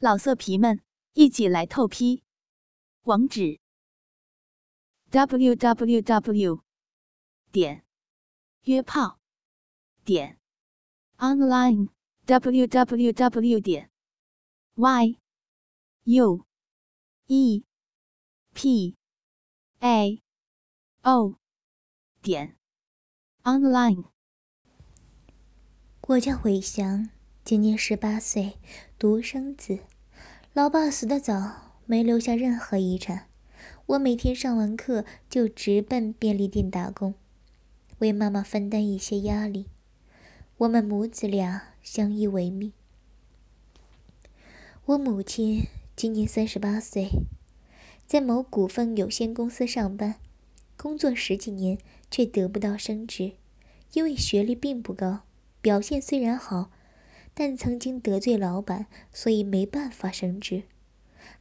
老色皮们，一起来透批！网址：w w w 点约炮点 online w w w 点 y u e p a o 点 online。我叫韦翔，今年十八岁，独生子。老爸死得早，没留下任何遗产。我每天上完课就直奔便利店打工，为妈妈分担一些压力。我们母子俩相依为命。我母亲今年三十八岁，在某股份有限公司上班，工作十几年却得不到升职，因为学历并不高，表现虽然好。但曾经得罪老板，所以没办法升职。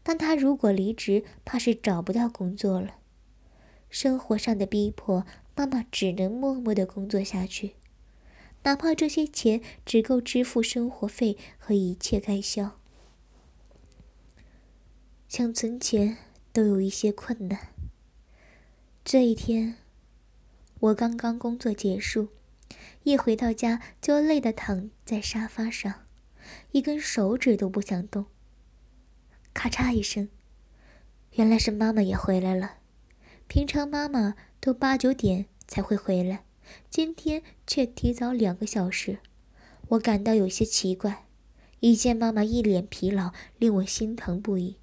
但他如果离职，怕是找不到工作了。生活上的逼迫，妈妈只能默默的工作下去，哪怕这些钱只够支付生活费和一切开销。想存钱都有一些困难。这一天，我刚刚工作结束。一回到家就累得躺在沙发上，一根手指都不想动。咔嚓一声，原来是妈妈也回来了。平常妈妈都八九点才会回来，今天却提早两个小时，我感到有些奇怪。一见妈妈一脸疲劳，令我心疼不已。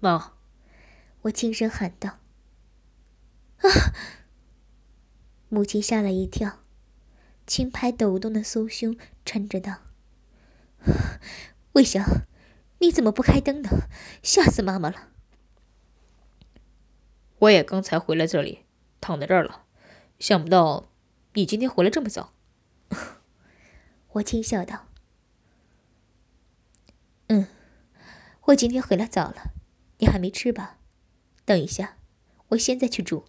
妈，我轻声喊道：“啊！”母亲吓了一跳，轻拍抖动的酥胸，嗔着道：“魏翔，你怎么不开灯呢？吓死妈妈了！”我也刚才回来这里，躺在这儿了，想不到你今天回来这么早。我轻笑道：“嗯，我今天回来早了，你还没吃吧？等一下，我现在去煮。”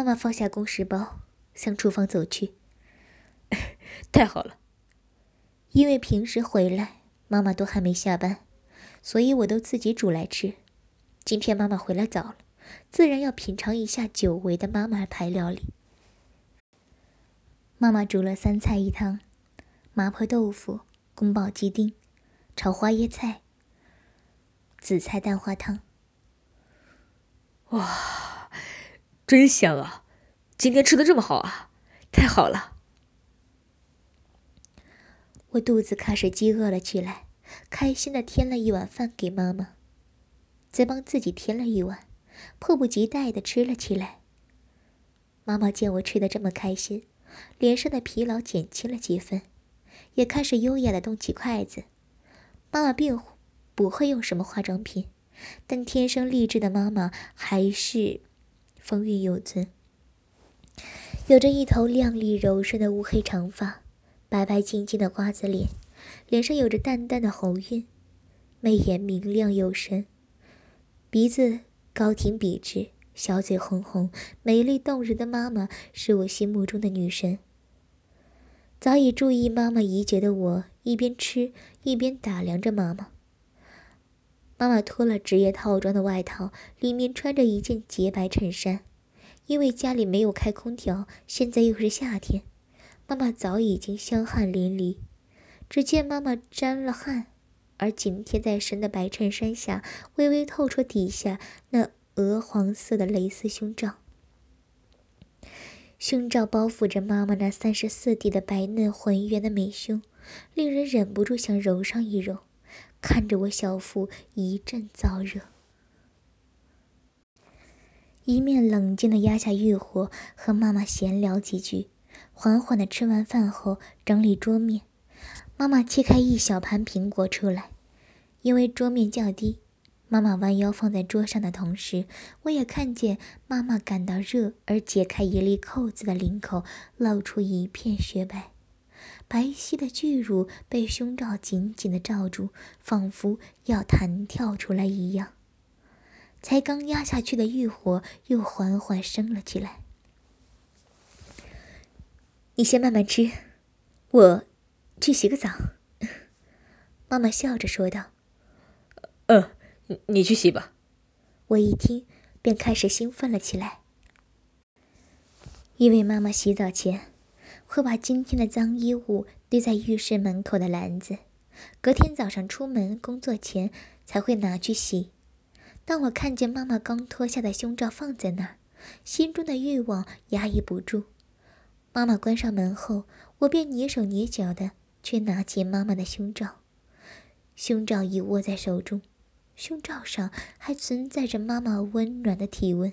妈妈放下公事包，向厨房走去。太好了，因为平时回来妈妈都还没下班，所以我都自己煮来吃。今天妈妈回来早了，自然要品尝一下久违的妈妈牌料理。妈妈煮了三菜一汤：麻婆豆腐、宫保鸡丁、炒花椰菜、紫菜蛋花汤。哇！真香啊！今天吃的这么好啊，太好了！我肚子开始饥饿了起来，开心的添了一碗饭给妈妈，再帮自己添了一碗，迫不及待的吃了起来。妈妈见我吃的这么开心，脸上的疲劳减轻了几分，也开始优雅的动起筷子。妈妈并不会用什么化妆品，但天生丽质的妈妈还是。风韵犹存，有着一头亮丽柔顺的乌黑长发，白白净净的瓜子脸，脸上有着淡淡的红晕，眉眼明亮有神，鼻子高挺笔直，小嘴红红，美丽动人的妈妈是我心目中的女神。早已注意妈妈已久的我，一边吃一边打量着妈妈。妈妈脱了职业套装的外套，里面穿着一件洁白衬衫。因为家里没有开空调，现在又是夏天，妈妈早已经香汗淋漓。只见妈妈沾了汗，而紧贴在身的白衬衫下，微微透出底下那鹅黄色的蕾丝胸罩。胸罩包覆着妈妈那三十四 D 的白嫩浑圆的美胸，令人忍不住想揉上一揉。看着我小腹一阵燥热，一面冷静的压下欲火，和妈妈闲聊几句，缓缓的吃完饭后整理桌面。妈妈切开一小盘苹果出来，因为桌面较低，妈妈弯腰放在桌上的同时，我也看见妈妈感到热而解开一粒扣子的领口露出一片雪白。白皙的巨乳被胸罩紧紧的罩住，仿佛要弹跳出来一样。才刚压下去的欲火又缓缓升了起来。你先慢慢吃，我去洗个澡。妈妈笑着说道：“呃，你去洗吧。”我一听，便开始兴奋了起来，因为妈妈洗澡前会把今天的脏衣物堆在浴室门口的篮子，隔天早上出门工作前才会拿去洗。当我看见妈妈刚脱下的胸罩放在那儿，心中的欲望压抑不住。妈妈关上门后，我便蹑手蹑脚的去拿起妈妈的胸罩。胸罩已握在手中。胸罩上还存在着妈妈温暖的体温，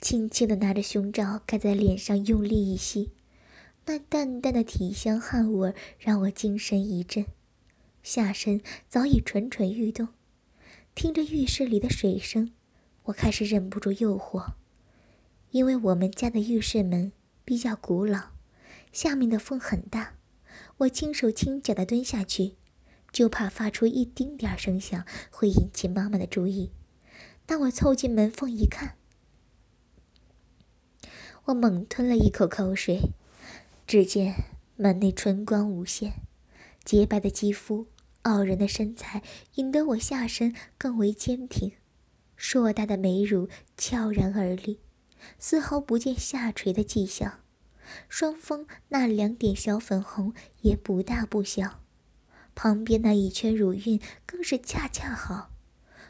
轻轻的拿着胸罩盖在脸上，用力一吸，那淡淡的体香汗味让我精神一振，下身早已蠢蠢欲动。听着浴室里的水声，我开始忍不住诱惑，因为我们家的浴室门比较古老，下面的风很大，我轻手轻脚的蹲下去。就怕发出一丁点声响会引起妈妈的注意。当我凑近门缝一看，我猛吞了一口口水。只见门内春光无限，洁白的肌肤、傲人的身材，引得我下身更为坚挺。硕大的美乳悄然而立，丝毫不见下垂的迹象。双峰那两点小粉红也不大不小。旁边那一圈乳晕更是恰恰好，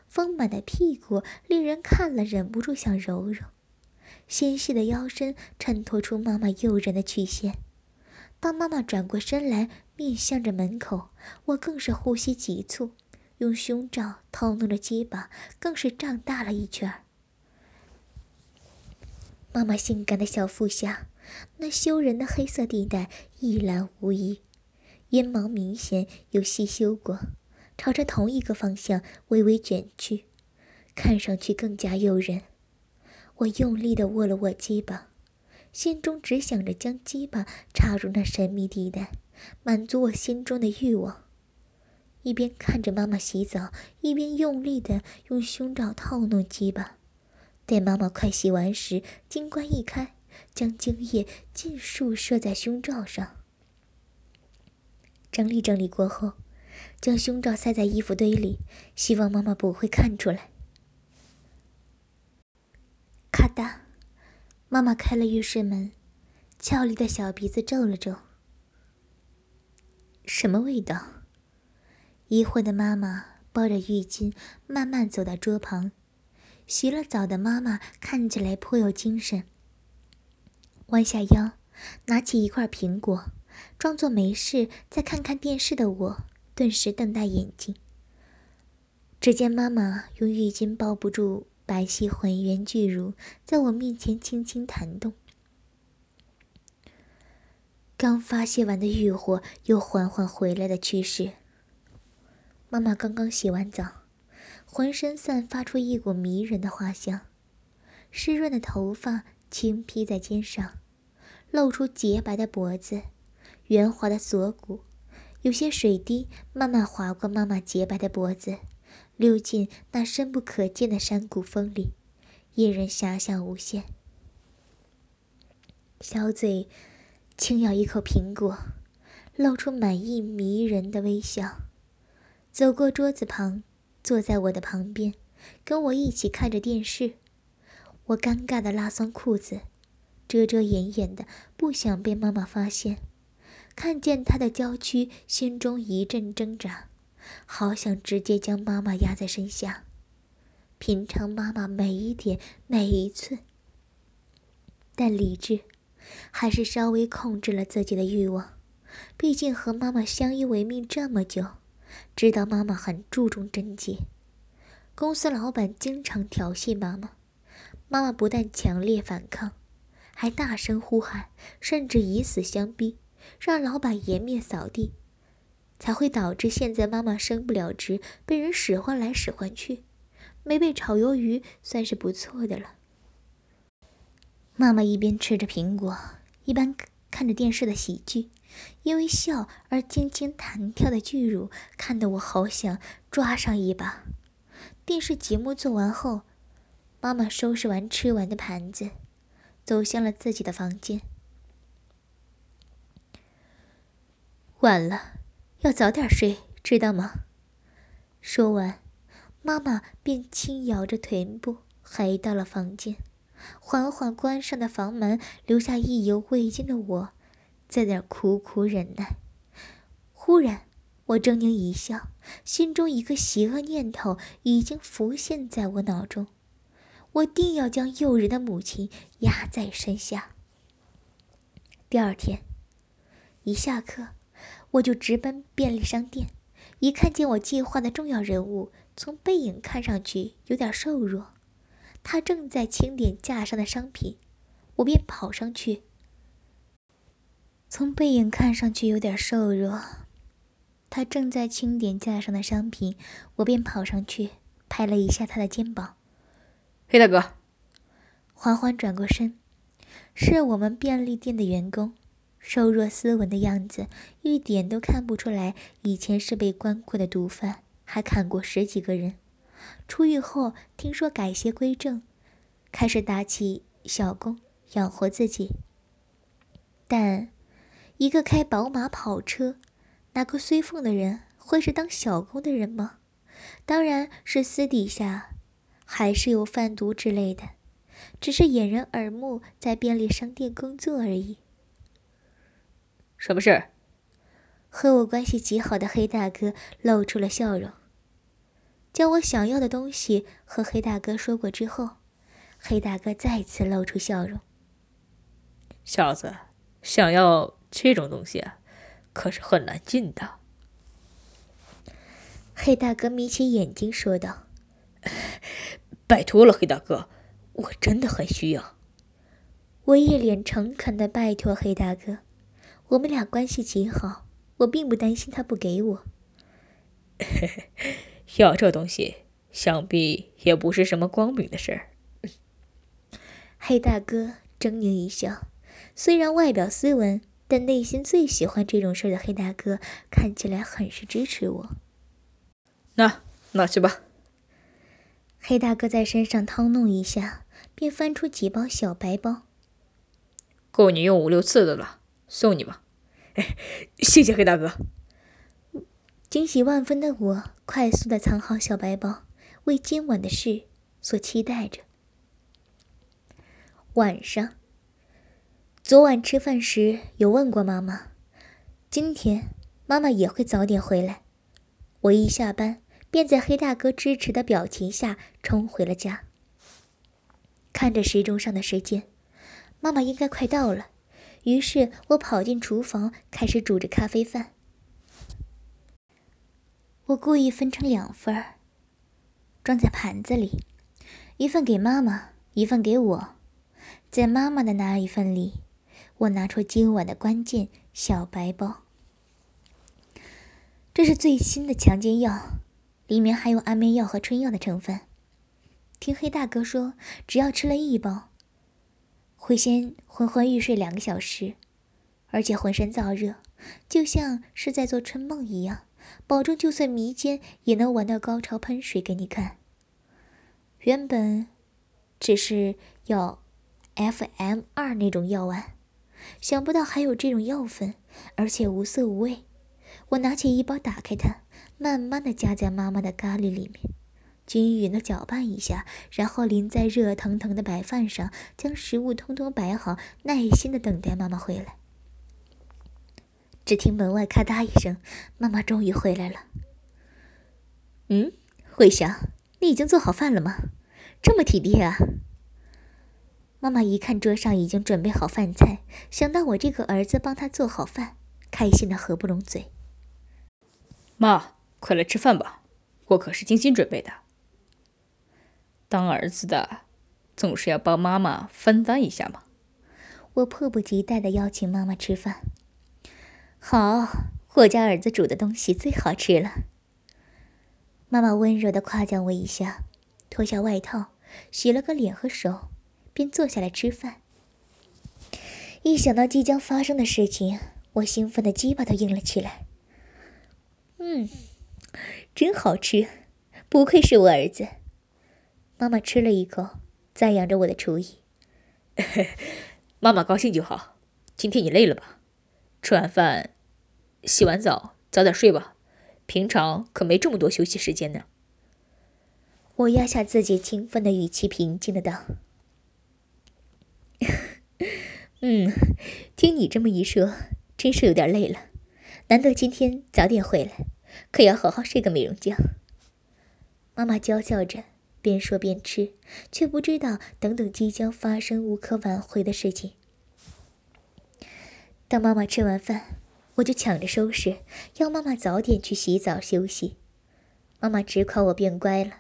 丰满的屁股令人看了忍不住想揉揉，纤细的腰身衬托出妈妈诱人的曲线。当妈妈转过身来，面向着门口，我更是呼吸急促，用胸罩套弄着鸡巴更是胀大了一圈。妈妈性感的小腹下，那羞人的黑色地带一览无遗。阴毛明显有细修过，朝着同一个方向微微卷去，看上去更加诱人。我用力地握了握鸡巴，心中只想着将鸡巴插入那神秘地带，满足我心中的欲望。一边看着妈妈洗澡，一边用力地用胸罩套弄鸡巴。待妈妈快洗完时，金冠一开，将精液尽数射在胸罩上。整理整理过后，将胸罩塞在衣服堆里，希望妈妈不会看出来。咔嗒，妈妈开了浴室门，俏丽的小鼻子皱了皱。什么味道？疑惑的妈妈抱着浴巾慢慢走到桌旁。洗了澡的妈妈看起来颇有精神，弯下腰，拿起一块苹果。装作没事在看看电视的我，顿时瞪大眼睛。只见妈妈用浴巾包不住白皙浑圆巨乳，在我面前轻轻弹动。刚发泄完的欲火又缓缓回来的趋势。妈妈刚刚洗完澡，浑身散发出一股迷人的花香，湿润的头发轻披在肩上，露出洁白的脖子。圆滑的锁骨，有些水滴慢慢划过妈妈洁白的脖子，溜进那深不可见的山谷风里，引人遐想无限。小嘴轻咬一口苹果，露出满意迷人的微笑，走过桌子旁，坐在我的旁边，跟我一起看着电视。我尴尬的拉松裤子，遮遮掩掩的，不想被妈妈发现。看见她的娇躯，心中一阵挣扎，好想直接将妈妈压在身下，品尝妈妈每一点每一寸。但理智还是稍微控制了自己的欲望，毕竟和妈妈相依为命这么久，知道妈妈很注重贞洁。公司老板经常调戏妈妈，妈妈不但强烈反抗，还大声呼喊，甚至以死相逼。让老板颜面扫地，才会导致现在妈妈升不了职，被人使唤来使唤去，没被炒鱿鱼算是不错的了。妈妈一边吃着苹果，一边看着电视的喜剧，因为笑而轻轻弹跳的巨乳，看得我好想抓上一把。电视节目做完后，妈妈收拾完吃完的盘子，走向了自己的房间。晚了，要早点睡，知道吗？说完，妈妈便轻摇着臀部，回到了房间，缓缓关上的房门，留下意犹未尽的我，在那苦苦忍耐。忽然，我狰狞一笑，心中一个邪恶念头已经浮现在我脑中：我定要将诱人的母亲压在身下。第二天，一下课，我就直奔便利商店。一看见我计划的重要人物，从背影看上去有点瘦弱，他正在清点架上的商品，我便跑上去。从背影看上去有点瘦弱，他正在清点架上的商品，我便跑上去拍了一下他的肩膀：“黑大哥。”缓缓转过身，是我们便利店的员工。瘦弱斯文的样子，一点都看不出来以前是被关过的毒贩，还砍过十几个人。出狱后听说改邪归正，开始打起小工养活自己。但一个开宝马跑车、拿个随凤的人，会是当小工的人吗？当然是私底下还是有贩毒之类的，只是掩人耳目，在便利商店工作而已。什么事？和我关系极好的黑大哥露出了笑容。将我想要的东西和黑大哥说过之后，黑大哥再次露出笑容。小子，想要这种东西，可是很难进的。黑大哥眯起眼睛说道：“拜托了，黑大哥，我真的很需要。”我一脸诚恳的拜托黑大哥。我们俩关系极好，我并不担心他不给我。要这东西，想必也不是什么光明的事儿。黑大哥狰狞一笑，虽然外表斯文，但内心最喜欢这种事儿的黑大哥看起来很是支持我。那拿去吧。黑大哥在身上掏弄一下，便翻出几包小白包，够你用五六次的了。送你吧，哎，谢谢黑大哥。惊喜万分的我，快速的藏好小白包，为今晚的事所期待着。晚上，昨晚吃饭时有问过妈妈，今天妈妈也会早点回来。我一下班，便在黑大哥支持的表情下冲回了家。看着时钟上的时间，妈妈应该快到了。于是我跑进厨房，开始煮着咖啡饭。我故意分成两份，装在盘子里，一份给妈妈，一份给我。在妈妈的那一份里，我拿出今晚的关键小白包，这是最新的强奸药，里面含有安眠药和春药的成分。听黑大哥说，只要吃了一包。会先昏昏欲睡两个小时，而且浑身燥热，就像是在做春梦一样。保证就算迷奸，也能玩到高潮喷水给你看。原本只是要 FM 二那种药丸，想不到还有这种药粉，而且无色无味。我拿起一包，打开它，慢慢的夹在妈妈的咖喱里面。均匀的搅拌一下，然后淋在热腾腾的白饭上，将食物通通摆好，耐心的等待妈妈回来。只听门外咔嗒一声，妈妈终于回来了。嗯，慧祥，你已经做好饭了吗？这么体贴啊！妈妈一看桌上已经准备好饭菜，想到我这个儿子帮她做好饭，开心的合不拢嘴。妈，快来吃饭吧，我可是精心准备的。当儿子的，总是要帮妈妈分担一下嘛。我迫不及待的邀请妈妈吃饭。好，我家儿子煮的东西最好吃了。妈妈温柔的夸奖我一下，脱下外套，洗了个脸和手，便坐下来吃饭。一想到即将发生的事情，我兴奋的鸡巴都硬了起来。嗯，真好吃，不愧是我儿子。妈妈吃了一口，赞扬着我的厨艺。妈妈高兴就好。今天你累了吧？吃完饭，洗完澡早点睡吧，平常可没这么多休息时间呢。我压下自己兴奋的语气，平静的道：“ 嗯，听你这么一说，真是有点累了。难得今天早点回来，可要好好睡个美容觉。”妈妈娇笑着，边说边吃，却不知道等等即将发生无可挽回的事情。等妈妈吃完饭，我就抢着收拾，要妈妈早点去洗澡休息。妈妈直夸我变乖了。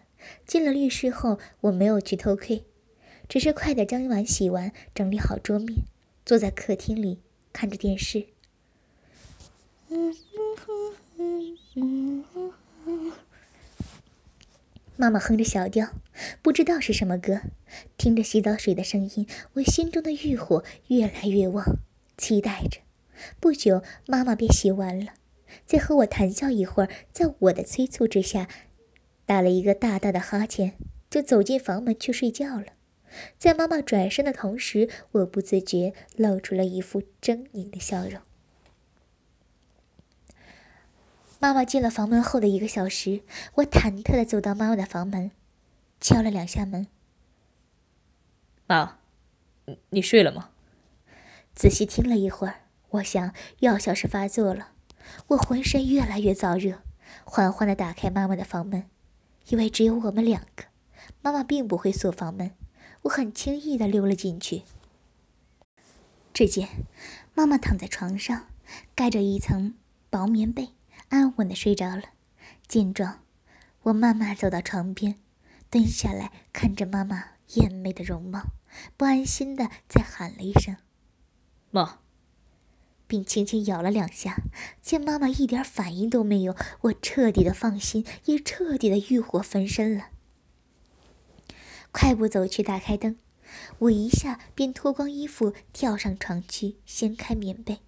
进了浴室后，我没有去偷窥，只是快点将碗洗完，整理好桌面，坐在客厅里看着电视。妈妈哼着小调，不知道是什么歌。听着洗澡水的声音，我心中的欲火越来越旺，期待着。不久，妈妈便洗完了，再和我谈笑一会儿，在我的催促之下。打了一个大大的哈欠，就走进房门去睡觉了。在妈妈转身的同时，我不自觉露出了一副狰狞的笑容。妈妈进了房门后的一个小时，我忐忑的走到妈妈的房门，敲了两下门。妈，你睡了吗？仔细听了一会儿，我想药效是发作了。我浑身越来越燥热，缓缓的打开妈妈的房门。因为只有我们两个，妈妈并不会锁房门，我很轻易的溜了进去。只见妈妈躺在床上，盖着一层薄棉被，安稳的睡着了。见状，我慢慢走到床边，蹲下来看着妈妈艳美的容貌，不安心的再喊了一声“妈”。并轻轻咬了两下，见妈妈一点反应都没有，我彻底的放心，也彻底的欲火焚身了。快步走去，打开灯，我一下便脱光衣服，跳上床去，掀开棉被。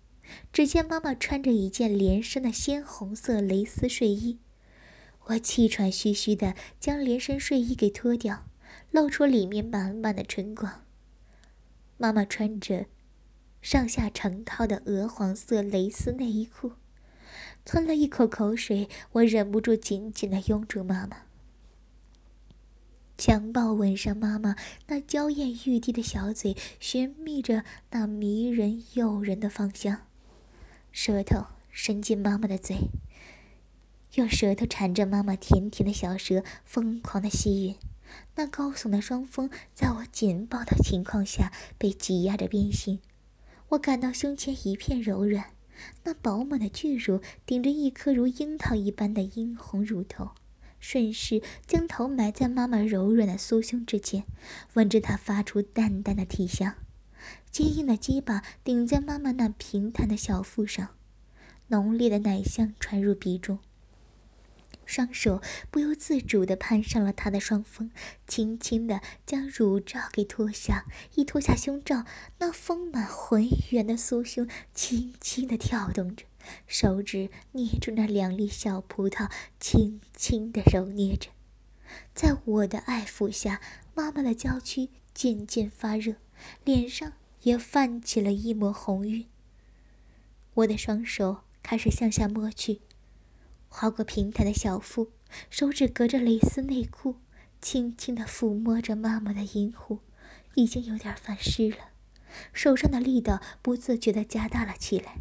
只见妈妈穿着一件连身的鲜红色蕾丝睡衣，我气喘吁吁的将连身睡衣给脱掉，露出里面满满的春光。妈妈穿着。上下成套的鹅黄色蕾丝内衣裤，吞了一口口水，我忍不住紧紧的拥住妈妈，强暴吻上妈妈那娇艳欲滴的小嘴，寻觅着那迷人诱人的芳香，舌头伸进妈妈的嘴，用舌头缠着妈妈甜甜的小舌，疯狂的吸吮，那高耸的双峰在我紧抱的情况下被挤压着变形。我感到胸前一片柔软，那饱满的巨乳顶着一颗如樱桃一般的殷红乳头，顺势将头埋在妈妈柔软的酥胸之间，闻着它发出淡淡的体香。坚硬的鸡巴顶在妈妈那平坦的小腹上，浓烈的奶香传入鼻中。双手不由自主地攀上了她的双峰，轻轻地将乳罩给脱下。一脱下胸罩，那丰满浑圆的酥胸轻轻地跳动着，手指捏住那两粒小葡萄，轻轻地揉捏着。在我的爱抚下，妈妈的娇躯渐渐发热，脸上也泛起了一抹红晕。我的双手开始向下摸去。划过平坦的小腹，手指隔着蕾丝内裤，轻轻地抚摸着妈妈的阴户，已经有点泛湿了，手上的力道不自觉地加大了起来。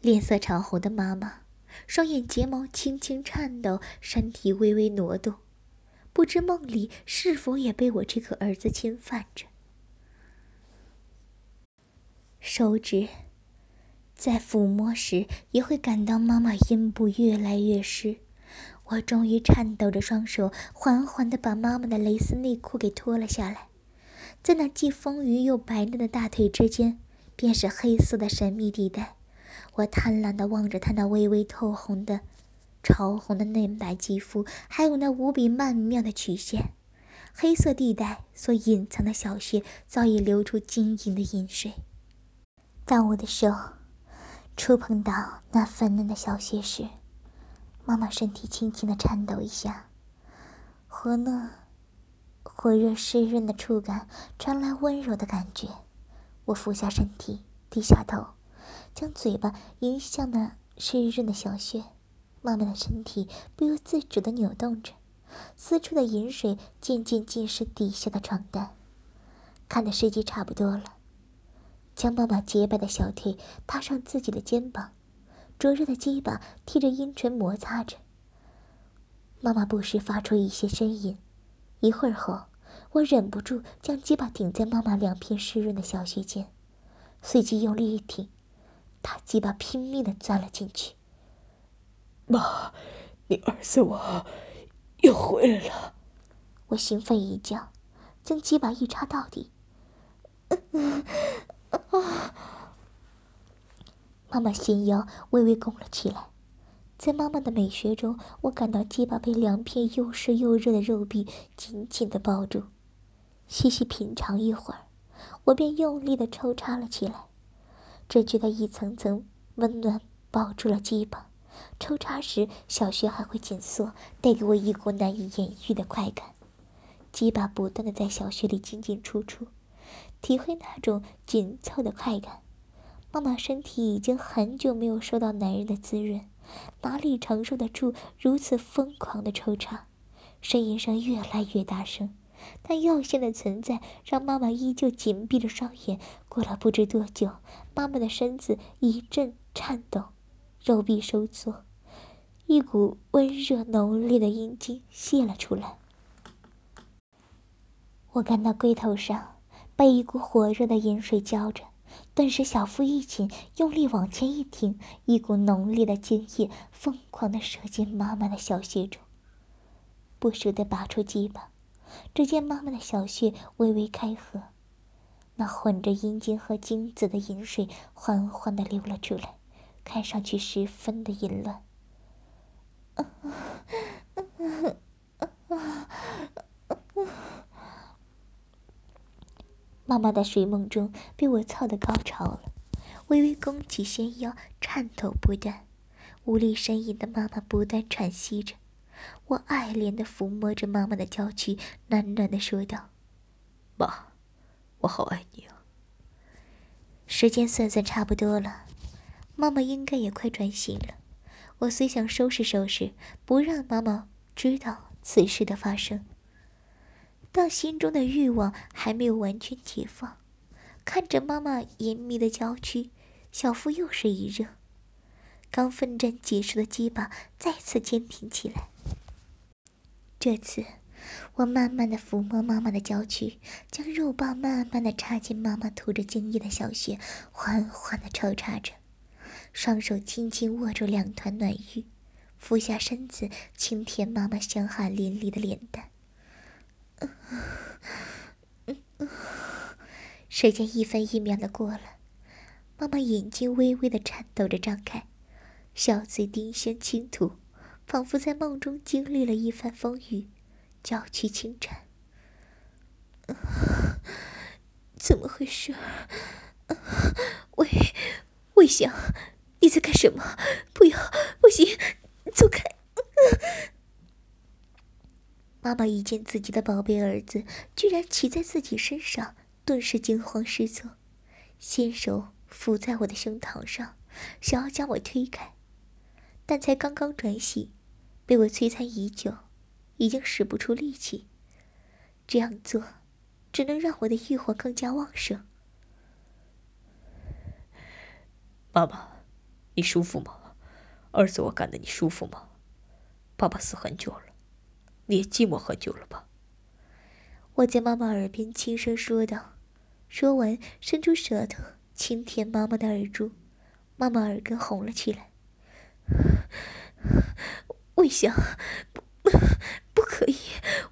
脸色潮红的妈妈，双眼睫毛轻轻颤抖，身体微微挪动，不知梦里是否也被我这个儿子侵犯着。手指在抚摸时，也会感到妈妈阴部越来越湿。我终于颤抖着双手，缓缓地把妈妈的蕾丝内裤给脱了下来。在那既丰腴又白嫩的大腿之间，便是黑色的神秘地带。我贪婪地望着她那微微透红的、潮红的嫩白肌肤，还有那无比曼妙的曲线。黑色地带所隐藏的小穴，早已流出晶莹的饮水。当我的手触碰到那粉嫩的小穴时，妈妈身体轻轻的颤抖一下，和那火热湿润的触感传来温柔的感觉，我俯下身体，低下头，将嘴巴迎向那湿润的小穴。妈妈的身体不由自主地扭动着，四处的饮水渐渐浸湿底下的床单。看的时机差不多了，将妈妈洁白的小腿搭上自己的肩膀，灼热的鸡巴贴着阴唇摩擦着。妈妈不时发出一些呻吟。一会儿后，我忍不住将鸡巴顶在妈妈两片湿润的小穴间，随即用力一挺，大鸡巴拼命地钻了进去。妈，你儿子我又回来了。我兴奋一叫，将鸡巴一插到底。妈妈纤腰微微拱了起来，在妈妈的美学中，我感到鸡巴被两片又湿又热的肉壁紧紧的抱住。细细品尝一会儿，我便用力的抽插了起来，只觉得一层层温暖包住了鸡巴。抽插时，小穴还会紧缩，带给我一股难以言喻的快感。鸡巴不断的在小穴里进进出出，体会那种紧凑的快感。妈妈身体已经很久没有受到男人的滋润，哪里承受得住如此疯狂的抽插？呻吟声越来越大声，但药性的存在让妈妈依旧紧闭着双眼。过了不知多久，妈妈的身子一阵颤抖。肉壁收缩，一股温热浓烈的阴茎泄了出来。我感到龟头上被一股火热的饮水浇着，顿时小腹一紧，用力往前一挺，一股浓烈的精液疯狂地射进妈妈的小穴中。不舍得拔出鸡巴，只见妈妈的小穴微微开合，那混着阴茎和精子的饮水缓缓地流了出来。看上去十分的淫乱。妈妈在睡梦中被我操得高潮了，微微弓起纤腰，颤抖不断，无力呻吟的妈妈不断喘息着。我爱怜的抚摸着妈妈的娇躯，暖暖的说道：“妈，我好爱你啊。”时间算算差不多了。妈妈应该也快转醒了，我虽想收拾收拾，不让妈妈知道此事的发生，但心中的欲望还没有完全解放。看着妈妈严密的娇躯，小腹又是一热，刚奋战结束的鸡巴再次坚挺起来。这次，我慢慢的抚摸妈妈的娇躯，将肉棒慢慢的插进妈妈涂着精液的小穴，缓缓的抽插着。双手轻轻握住两团暖玉，俯下身子轻舔妈妈香汗淋漓的脸蛋。时间一分一秒的过了，妈妈眼睛微微的颤抖着张开，小嘴丁香轻吐，仿佛在梦中经历了一番风雨，娇躯轻颤。怎么回事？魏魏翔。你在干什么？不要，不行，走开！妈妈一见自己的宝贝儿子居然骑在自己身上，顿时惊慌失措，先手扶在我的胸膛上，想要将我推开，但才刚刚转醒，被我摧残已久，已经使不出力气。这样做，只能让我的欲火更加旺盛。爸爸。你舒服吗，儿子？我干的你舒服吗？爸爸死很久了，你也寂寞很久了吧？我在妈妈耳边轻声说道，说完伸出舌头轻舔妈妈的耳珠，妈妈耳根红了起来。魏翔，不，不可以，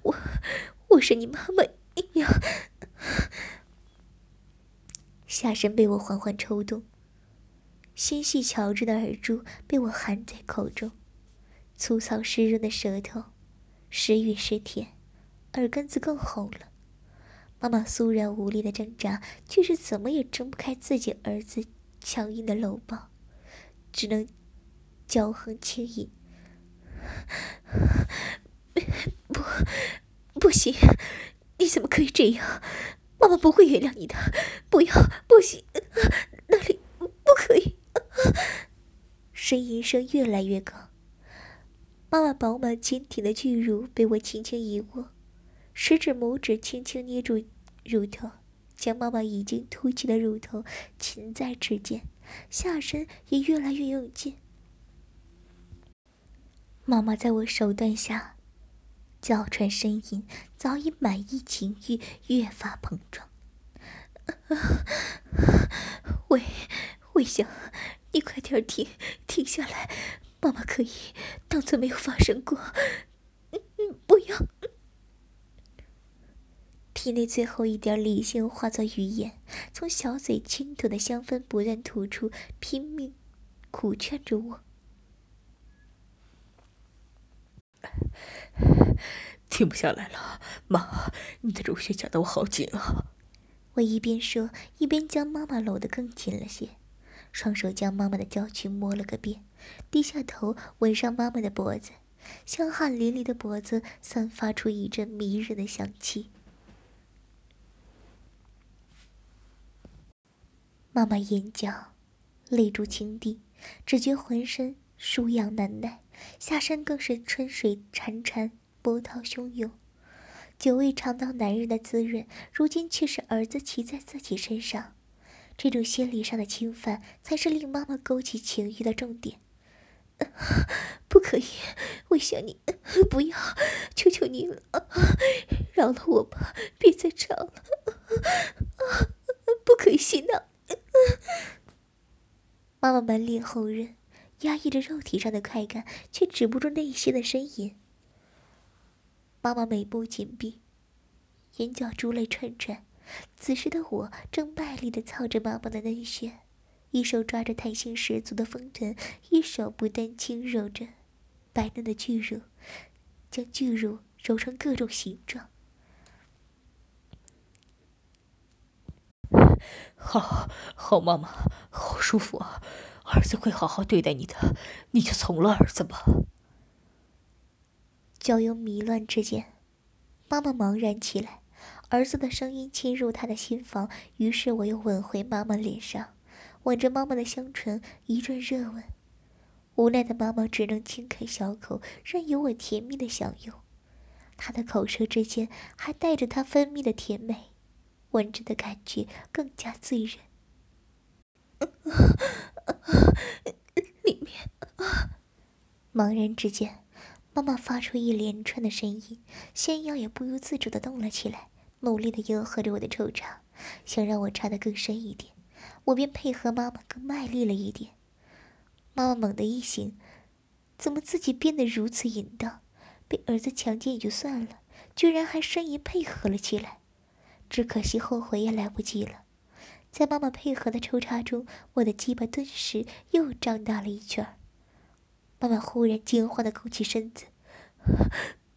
我，我是你妈妈！下身被我缓缓抽动。纤细巧致的耳珠被我含在口中，粗糙湿润的舌头，时匀时甜，耳根子更红了。妈妈酥然无力的挣扎，却是怎么也挣不开自己儿子强硬的搂抱，只能娇哼轻吟：“不，不行，你怎么可以这样？妈妈不会原谅你的，不要，不行，那里不可以。呻吟声越来越高，妈妈饱满坚挺的巨乳被我轻轻一握，食指、拇指轻轻捏住乳头，将妈妈已经凸起的乳头擒在指尖，下身也越来越用劲。妈妈在我手段下。娇喘呻吟，早已满溢情欲，越发膨胀。魏魏香，你快点停，停下来，妈妈可以当做没有发生过。嗯嗯不要！体内最后一点理性化作语言，从小嘴轻吐的香氛不断吐出，拼命苦劝着我。停不下来了，妈，你的乳腺夹得我好紧啊！我一边说，一边将妈妈搂得更紧了些，双手将妈妈的娇躯摸了个遍，低下头吻上妈妈的脖子，香汗淋漓的脖子散发出一阵迷人的香气。妈妈眼角泪珠倾滴，只觉浑身舒痒难耐，下身更是春水潺潺。波涛汹涌，久未尝到男人的滋润，如今却是儿子骑在自己身上，这种心理上的侵犯，才是令妈妈勾起情欲的重点。不可以，我想你，不要，求求你了，饶了我吧，别再吵了，不可以洗脑。妈妈满脸红润，压抑着肉体上的快感，却止不住内心的呻吟。妈妈眉目紧闭，眼角珠泪串串。此时的我正卖力的操着妈妈的嫩穴，一手抓着弹性十足的丰臀，一手不断轻揉着白嫩的巨乳，将巨乳揉成各种形状。好好，妈妈，好舒服啊！儿子会好好对待你的，你就从了儿子吧。交友迷乱之间，妈妈茫然起来，儿子的声音侵入他的心房，于是我又吻回妈妈脸上，吻着妈妈的香唇，一阵热吻。无奈的妈妈只能轻开小口，任由我甜蜜的享用。她的口舌之间还带着她分泌的甜美，吻着的感觉更加醉人。里面，茫然之间。妈妈发出一连串的声音，仙腰也不由自主的动了起来，努力地迎合着我的抽插，想让我插得更深一点。我便配合妈妈更卖力了一点。妈妈猛地一醒，怎么自己变得如此淫荡？被儿子强奸也就算了，居然还呻吟配合了起来。只可惜后悔也来不及了。在妈妈配合的抽插中，我的鸡巴顿时又胀大了一圈。妈妈忽然惊慌的勾起身子，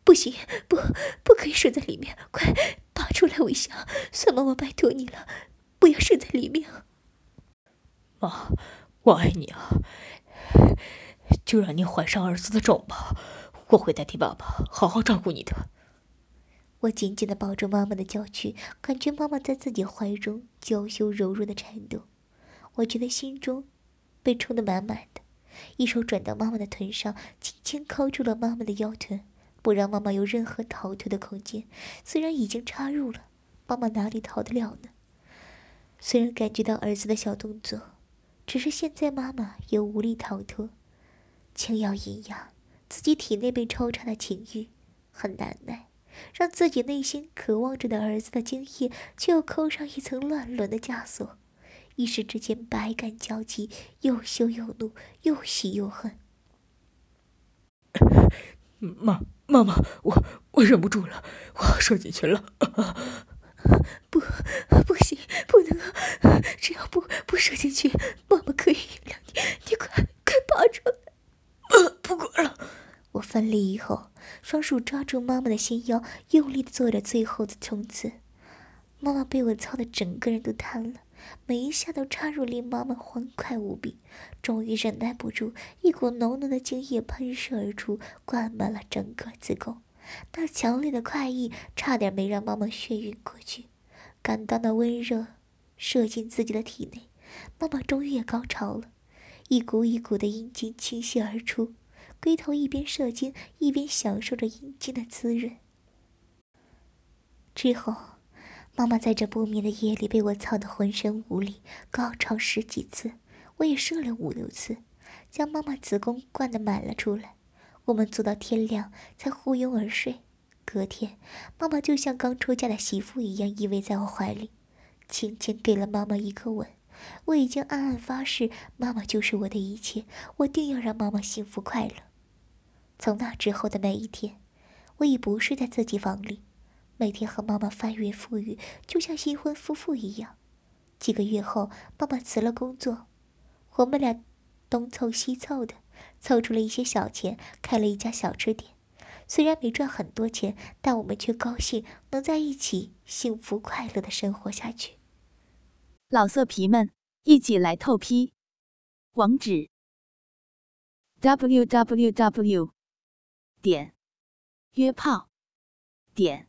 不行，不，不可以睡在里面，快拔出来！微笑，算妈妈拜托你了，不要睡在里面。妈，我爱你啊！就让你怀上儿子的种吧，我会代替爸爸好好照顾你的。我紧紧的抱住妈妈的娇躯，感觉妈妈在自己怀中娇羞柔弱的颤抖，我觉得心中被充得满满的。一手转到妈妈的臀上，轻轻扣住了妈妈的腰臀，不让妈妈有任何逃脱的空间。虽然已经插入了，妈妈哪里逃得了呢？虽然感觉到儿子的小动作，只是现在妈妈也无力逃脱。轻咬银牙，自己体内被抽插的情欲很难耐，让自己内心渴望着的儿子的精液，却又扣上一层乱伦的枷锁。一时之间，百感交集，又羞又怒，又喜又恨。妈，妈妈，我我忍不住了，我要射进去了。不，不行，不能！只要不不射进去，妈妈可以原谅你。你快快爬出来！不管了。我奋力以后，双手抓住妈妈的纤腰，用力的做着最后的冲刺。妈妈被我操的整个人都瘫了。每一下都插入，令妈妈欢快无比。终于忍耐不住，一股浓浓的精液喷射而出，灌满了整个子宫。那强烈的快意差点没让妈妈眩晕过去。感到那温热射进自己的体内，妈妈终于也高潮了，一股一股的阴茎倾泻而出，龟头一边射精一边享受着阴茎的滋润。之后，妈妈在这不眠的夜里被我操得浑身无力，高潮十几次，我也射了五六次，将妈妈子宫灌得满了出来。我们做到天亮才呼拥而睡。隔天，妈妈就像刚出嫁的媳妇一样依偎在我怀里，轻轻给了妈妈一个吻。我已经暗暗发誓，妈妈就是我的一切，我定要让妈妈幸福快乐。从那之后的每一天，我已不是在自己房里。每天和妈妈翻云覆雨，就像新婚夫妇一样。几个月后，妈妈辞了工作，我们俩东凑西凑的，凑出了一些小钱，开了一家小吃店。虽然没赚很多钱，但我们却高兴能在一起幸福快乐的生活下去。老色皮们，一起来透批！网址：w w w. 点约炮点。